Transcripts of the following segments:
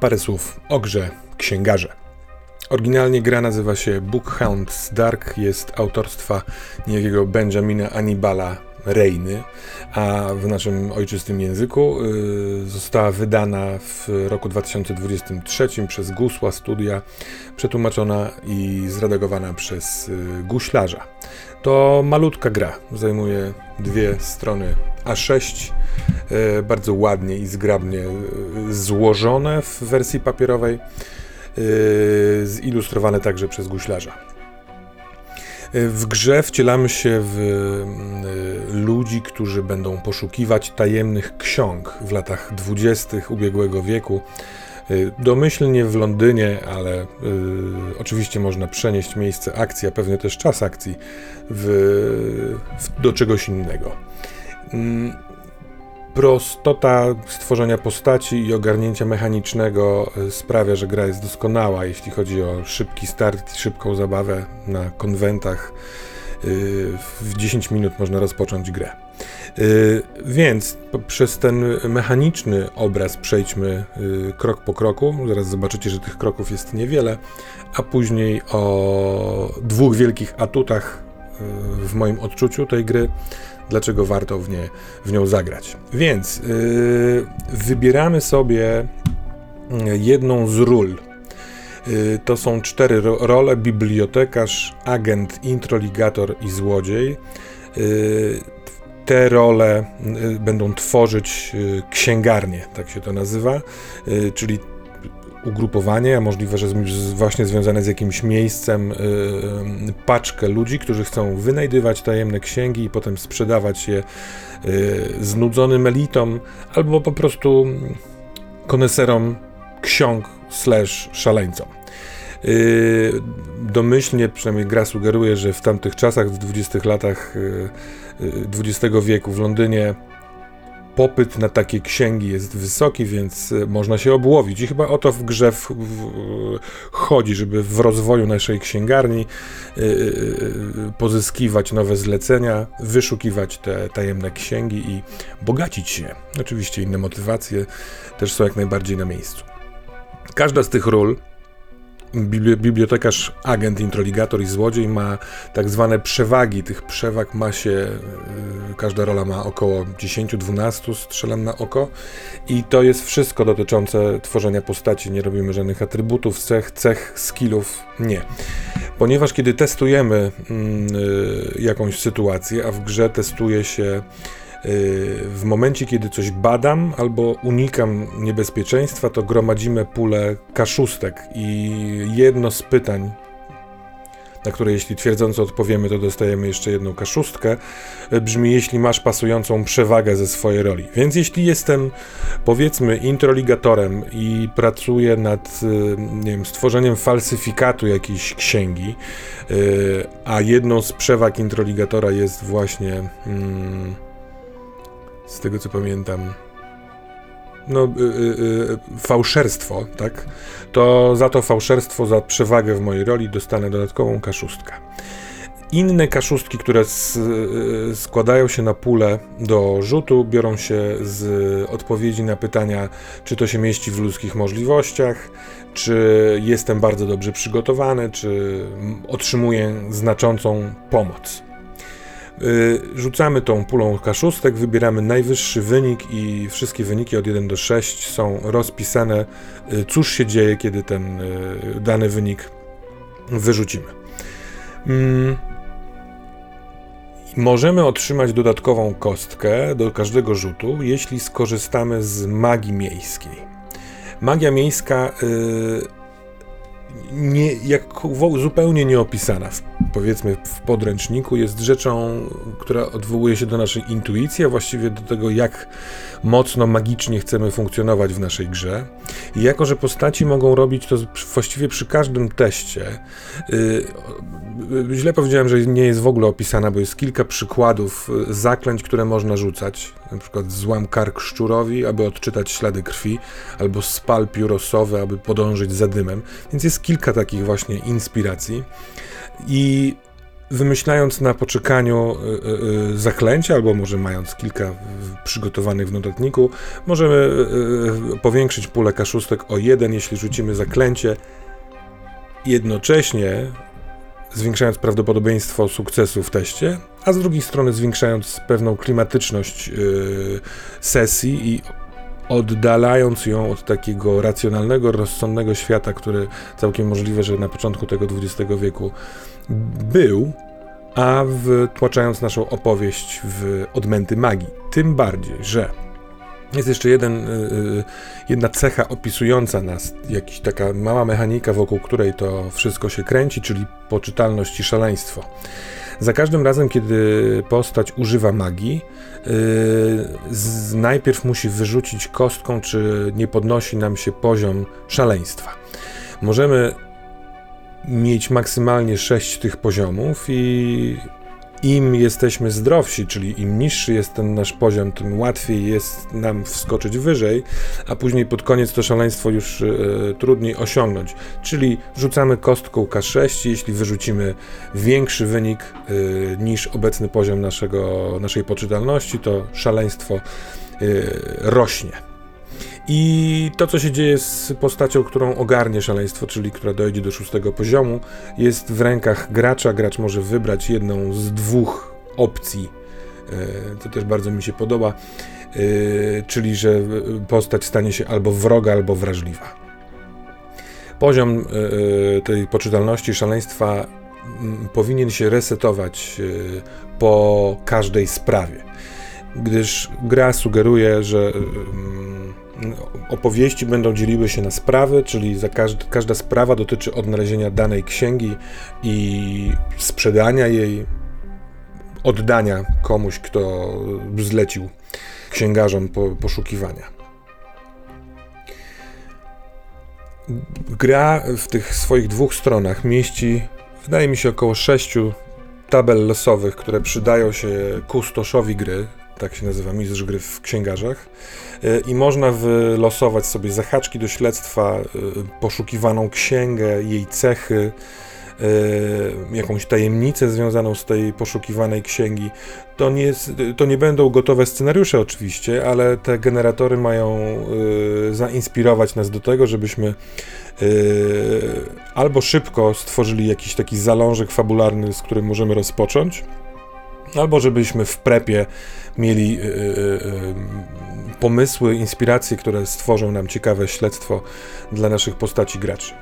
Parę słów o grze Księgarze. Oryginalnie gra nazywa się Bookhound's Dark, jest autorstwa niejakiego Benjamina Anibala Reyny, a w naszym ojczystym języku y, została wydana w roku 2023 przez Gusła Studia, przetłumaczona i zredagowana przez y, Guślarza. To malutka gra, zajmuje dwie strony A6, y, bardzo ładnie i zgrabnie złożone w wersji papierowej, zilustrowane także przez Guślarza. Y, W grze wcielamy się w y, ludzi, którzy będą poszukiwać tajemnych ksiąg w latach dwudziestych ubiegłego wieku. Y, Domyślnie w Londynie, ale y, oczywiście można przenieść miejsce akcji, a pewnie też czas akcji w, w, do czegoś innego. Mm, Prostota stworzenia postaci i ogarnięcia mechanicznego y, sprawia, że gra jest doskonała, jeśli chodzi o szybki start i szybką zabawę na konwentach. Y, W 10 minut można rozpocząć grę. Y, Więc przez ten mechaniczny obraz przejdźmy krok po kroku. Zaraz zobaczycie, że tych kroków jest niewiele, a później o dwóch wielkich atutach w moim odczuciu tej gry dlaczego warto w, nie, w nią zagrać. Więc yy, wybieramy sobie yy, jedną z ról. Yy, to są cztery ro- role: bibliotekarz, agent, introligator i złodziej. Yy, te role yy, będą tworzyć yy, księgarnię, tak się to nazywa, czyli ugrupowanie, a możliwe, że właśnie związane z jakimś miejscem, yy, paczkę ludzi, którzy chcą wynajdywać tajemne księgi i potem sprzedawać je yy, znudzonym elitom albo po prostu koneserom ksiąg slash szaleńcom. Yy, domyślnie, przynajmniej gra sugeruje, że w tamtych czasach, w 20 latach XX wieku w Londynie popyt na takie księgi jest wysoki, więc y, można się obłowić. I chyba o to w grze w, w, chodzi, żeby w rozwoju naszej księgarni y, y, pozyskiwać nowe zlecenia, wyszukiwać te tajemne księgi i bogacić się. Oczywiście inne motywacje też są jak najbardziej na miejscu. Każda z tych ról bibliotekarz, agent, introligator i złodziej ma tak zwane przewagi. Tych przewag ma się, yy, każda rola ma około 10-12, strzelam na oko. I to jest wszystko dotyczące tworzenia postaci. Nie robimy żadnych atrybutów, cech, cech, skillów, nie. Ponieważ kiedy testujemy mm, yy, jakąś sytuację, a w grze testuje się w momencie, kiedy coś badam albo unikam niebezpieczeństwa, to gromadzimy pulę kaszustek i jedno z pytań, na które jeśli twierdząco odpowiemy, to dostajemy jeszcze jedną kaszustkę, e, brzmi, jeśli masz pasującą przewagę ze swojej roli. Więc jeśli jestem, powiedzmy, introligatorem i pracuję nad, e, nie wiem, stworzeniem falsyfikatu jakiejś księgi, a jedną z przewag introligatora jest właśnie... Mm, z tego co pamiętam, no, y, y, y, fałszerstwo, tak? To za to fałszerstwo, za przewagę w mojej roli dostanę dodatkową kaszustkę. Inne kaszustki, które s, y, składają się na pulę do rzutu, biorą się z odpowiedzi na pytania, czy to się mieści w ludzkich możliwościach, czy jestem bardzo dobrze przygotowany, czy otrzymuję znaczącą pomoc. Y, Rzucamy tą pulą kaszustek, wybieramy najwyższy wynik i wszystkie wyniki od 1 do 6 są rozpisane. y, Cóż się dzieje, kiedy ten y, dany wynik wyrzucimy. Mm. Możemy otrzymać dodatkową kostkę do każdego rzutu, jeśli skorzystamy z magii miejskiej. Magia miejska nie, jak zupełnie nieopisana, w, powiedzmy w podręczniku, jest rzeczą, która odwołuje się do naszej intuicji, a właściwie do tego, jak mocno magicznie chcemy funkcjonować w naszej grze. I jako, że postaci mogą robić to właściwie przy każdym teście, y, y, źle powiedziałem, że nie jest w ogóle opisana, bo jest kilka przykładów y, zaklęć, które można rzucać. Na przykład złam kark szczurowi, aby odczytać ślady krwi, albo spal piórosowy, aby podążyć za dymem. Więc jest kilka takich właśnie inspiracji. I wymyślając na poczekaniu y, y, zaklęcia, albo może mając kilka przygotowanych w notatniku, możemy powiększyć pulę kaszustek o jeden, jeśli rzucimy zaklęcie. Jednocześnie zwiększając prawdopodobieństwo sukcesu w teście, a z drugiej strony zwiększając pewną klimatyczność sesji i oddalając ją od takiego racjonalnego, rozsądnego świata, który całkiem możliwe, że na początku tego XX wieku był, a wtłaczając naszą opowieść w odmęty magii. Tym bardziej, że jest jeszcze jeden, y, y, jedna cecha opisująca nas, jakaś taka mała mechanika, wokół której to wszystko się kręci, czyli poczytalność i szaleństwo. Za każdym razem, kiedy postać używa magii, yy, z, najpierw musi wyrzucić kostką, czy nie podnosi nam się poziom szaleństwa. Możemy mieć maksymalnie 6 tych poziomów i im jesteśmy zdrowsi, czyli im niższy jest ten nasz poziom, tym łatwiej jest nam wskoczyć wyżej, a później pod koniec to szaleństwo już e, trudniej osiągnąć. Czyli rzucamy kostką K6, jeśli wyrzucimy większy wynik e, niż obecny poziom naszego, naszej poczytalności, to szaleństwo e, rośnie. I to, co się dzieje z postacią, którą ogarnie szaleństwo, czyli która dojdzie do szóstego poziomu, jest w rękach gracza. Gracz może wybrać jedną z dwóch opcji, to e, też bardzo mi się podoba, e, czyli że postać stanie się albo wroga, albo wrażliwa. Poziom e, tej poczytalności szaleństwa powinien się resetować po każdej sprawie, gdyż gra sugeruje, że opowieści będą dzieliły się na sprawy, czyli za każd każda sprawa dotyczy odnalezienia danej księgi i sprzedania jej, oddania komuś, kto zlecił księgarzom po poszukiwania. Gra w tych swoich dwóch stronach mieści, wydaje mi się, około sześciu tabel losowych, które przydają się kustoszowi gry, tak się nazywa mistrz gry w księgarzach. E, I można wylosować sobie zahaczki do śledztwa, e, poszukiwaną księgę, jej cechy, e, jakąś tajemnicę związaną z tej poszukiwanej księgi. To nie, to nie będą gotowe scenariusze oczywiście, ale te generatory mają zainspirować nas do tego, żebyśmy albo szybko stworzyli jakiś taki zalążek fabularny, z którym możemy rozpocząć, albo żebyśmy w prepie mieli yy, yy, pomysły, inspiracje, które stworzą nam ciekawe śledztwo dla naszych postaci graczy.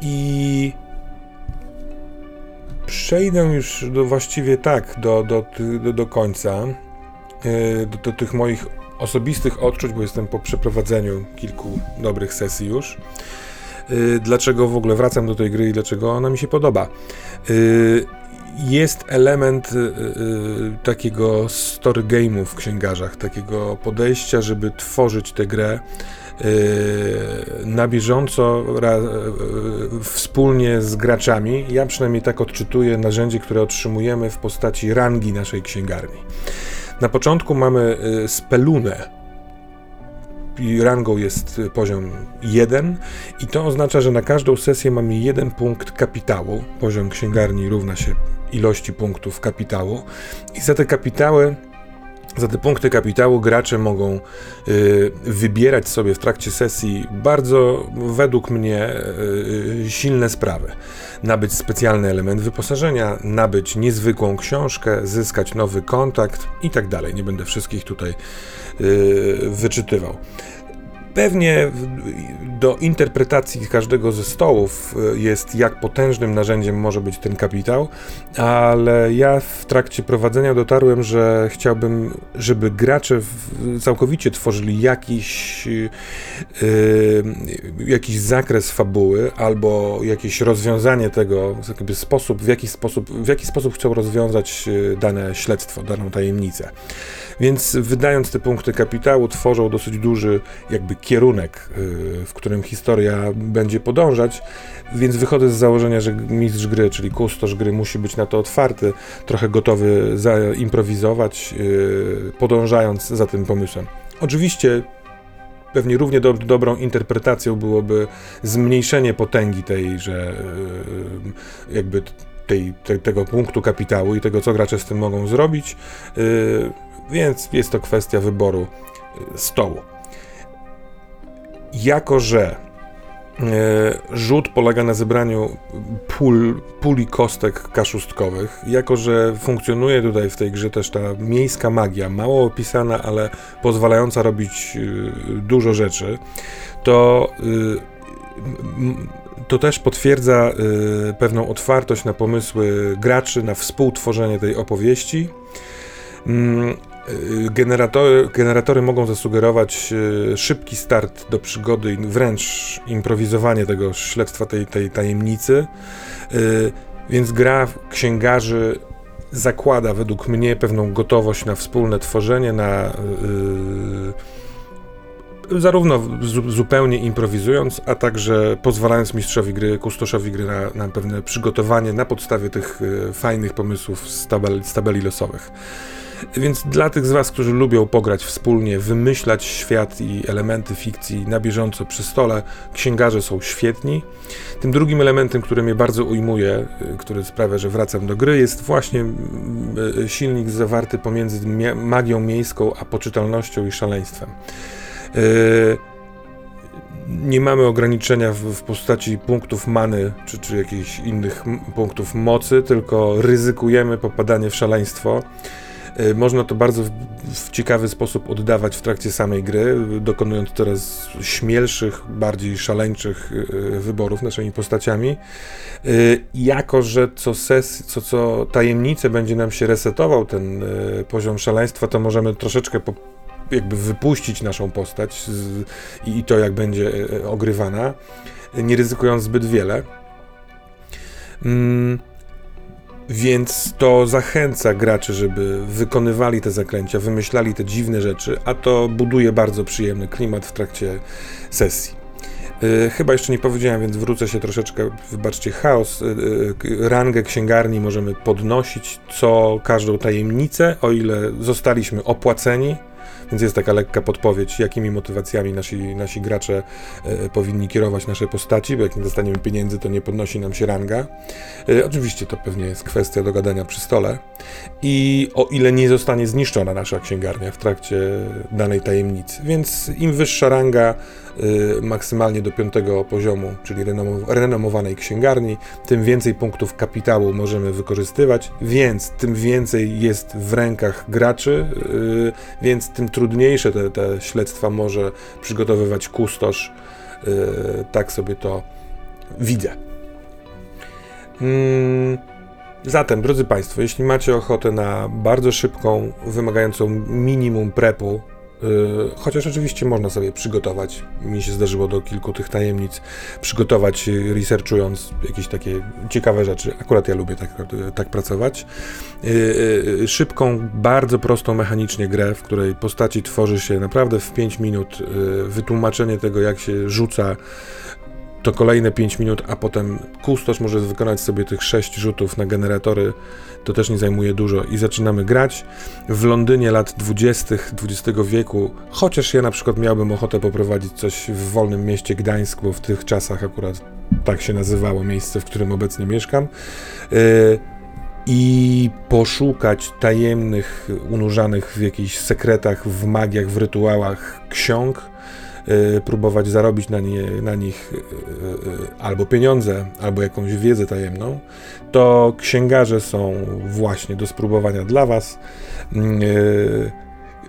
I przejdę już do, właściwie tak do, do, do, do końca, do, do tych moich osobistych odczuć, bo jestem po przeprowadzeniu kilku dobrych sesji już. Dlaczego w ogóle wracam do tej gry i dlaczego ona mi się podoba? Jest element y, y, takiego story game'u w księgarzach, takiego podejścia, żeby tworzyć tę grę y, na bieżąco, ra, y, wspólnie z graczami. Ja przynajmniej tak odczytuję narzędzie, które otrzymujemy w postaci rangi naszej księgarni. Na początku mamy y, spelunę, rangą jest poziom 1 i to oznacza, że na każdą sesję mamy jeden punkt kapitału. Poziom księgarni równa się ilości punktów kapitału i za te kapitały za te punkty kapitału gracze mogą y, wybierać sobie w trakcie sesji bardzo, według mnie, y, silne sprawy. Nabyć specjalny element wyposażenia, nabyć niezwykłą książkę, zyskać nowy kontakt i tak dalej. Nie będę wszystkich tutaj y, wyczytywał. Pewnie do interpretacji każdego ze stołów e, jest, jak potężnym narzędziem może być ten kapitał, ale ja w trakcie prowadzenia dotarłem, że chciałbym, żeby gracze całkowicie tworzyli jakiś, yy, jakiś zakres fabuły albo jakieś rozwiązanie tego, jakby sposób, w jaki sposób, w jaki sposób chcą rozwiązać dane śledztwo, daną tajemnicę. Więc wydając te punkty kapitału, tworzą dosyć duży jakby kierunek, y, w którym historia będzie podążać, więc wychodzę z założenia, że mistrz gry, czyli kustosz gry musi być na to otwarty, trochę gotowy zaimprowizować, y, podążając za tym pomysłem. Oczywiście pewnie równie do, dobrą interpretacją byłoby zmniejszenie potęgi tej, że y, jakby tej, te, tego punktu kapitału i tego, co gracze z tym mogą zrobić, więc jest to kwestia wyboru stołu. Jako, że E, rzut polega na zebraniu pól, puli kostek kaszustkowych. Jako, że funkcjonuje tutaj w tej grze też ta miejska magia, mało opisana, ale pozwalająca robić e, dużo rzeczy, to e, to też potwierdza pewną otwartość na pomysły graczy, na współtworzenie tej opowieści. Mm, Generatory, generatory mogą zasugerować e, szybki start do przygody wręcz improwizowanie tego śledztwa, tej, tej tajemnicy. E, więc gra księgarzy zakłada według mnie pewną gotowość na wspólne tworzenie, na zarówno zupełnie improwizując, a także pozwalając mistrzowi gry, kustoszowi gry na, na pewne przygotowanie na podstawie tych yy, fajnych pomysłów z z tabeli losowych. Więc dla tych z Was, którzy lubią pograć wspólnie, wymyślać świat i elementy fikcji na bieżąco przy stole, księgarze są świetni. Tym drugim elementem, który mnie bardzo ujmuje, y, który sprawia, że wracam do gry, jest właśnie mm, y, silnik zawarty pomiędzy magią miejską a poczytalnością i szaleństwem. Y, nie mamy ograniczenia w, w, postaci punktów many czy, czy jakichś innych punktów mocy, tylko ryzykujemy popadanie w szaleństwo. E, można to bardzo w, w, ciekawy sposób oddawać w trakcie samej gry, dokonując coraz śmielszych, bardziej szaleńczych e, wyborów naszymi postaciami. E, jako, że co, ses, co, co tajemnicę będzie nam się resetował ten poziom szaleństwa, to możemy troszeczkę po, jakby wypuścić naszą postać z, i to, jak będzie ogrywana, nie ryzykując zbyt wiele. Mm. Więc to zachęca graczy, żeby wykonywali te zaklęcia, wymyślali te dziwne rzeczy, a to buduje bardzo przyjemny klimat w trakcie sesji. Yy, chyba jeszcze nie powiedziałem, więc wrócę się troszeczkę, wybaczcie, chaos. Rangę księgarni możemy podnosić co każdą tajemnicę, o ile zostaliśmy opłaceni więc jest taka lekka podpowiedź, jakimi motywacjami nasi, nasi gracze e, powinni kierować nasze postaci, bo jak nie dostaniemy pieniędzy, to nie podnosi nam się ranga. E, oczywiście to pewnie jest kwestia dogadania przy stole. I o ile nie zostanie zniszczona nasza księgarnia w trakcie danej tajemnicy. Więc im wyższa ranga, Y, maksymalnie do piątego poziomu, czyli renomowanej księgarni, tym więcej punktów kapitału możemy wykorzystywać, więc tym więcej jest w rękach graczy, więc tym trudniejsze te, te śledztwa może przygotowywać kustosz. Y, tak sobie to widzę. Mm, zatem, drodzy Państwo, jeśli macie ochotę na bardzo szybką, wymagającą minimum prepu chociaż oczywiście można sobie przygotować, mi się zdarzyło do kilku tych tajemnic przygotować, y, researchując jakieś takie ciekawe rzeczy. Akurat ja lubię tak, tak pracować. Y, szybką, bardzo prostą mechanicznie grę, w której postaci tworzy się naprawdę w 5 minut. Wytłumaczenie tego, jak się rzuca to kolejne 5 minut, a potem kustosz może wykonać sobie tych 6 rzutów na generatory, to też nie zajmuje dużo i zaczynamy grać. W Londynie lat 20. XX wieku, chociaż ja na przykład miałbym ochotę poprowadzić coś w wolnym mieście Gdańsk, bo w tych czasach akurat tak się nazywało miejsce, w którym obecnie mieszkam. Yy, i poszukać tajemnych, unurzanych w jakichś sekretach, w magiach, w rytuałach ksiąg, próbować zarobić na, nie, na nich y, y, albo pieniądze, albo jakąś wiedzę tajemną, to księgarze są właśnie do spróbowania dla Was.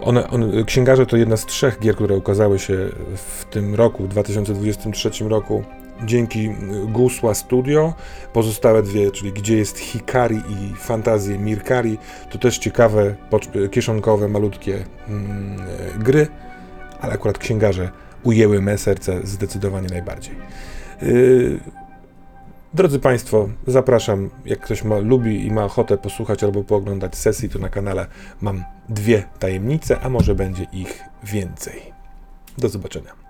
One, one, księgarze to jedna z trzech gier, które ukazały się w tym roku, w 2023 roku, dzięki Gusła Studio. Pozostałe dwie, czyli Gdzie jest Hikari i Fantazje Mirkari, to też ciekawe, kieszonkowe, malutkie mm, gry ale akurat księgarze ujęły me serce zdecydowanie najbardziej. Yy, drodzy Państwo, zapraszam, jak ktoś ma, lubi i ma ochotę posłuchać albo pooglądać sesji, to na kanale mam dwie tajemnice, a może będzie ich więcej. Do zobaczenia.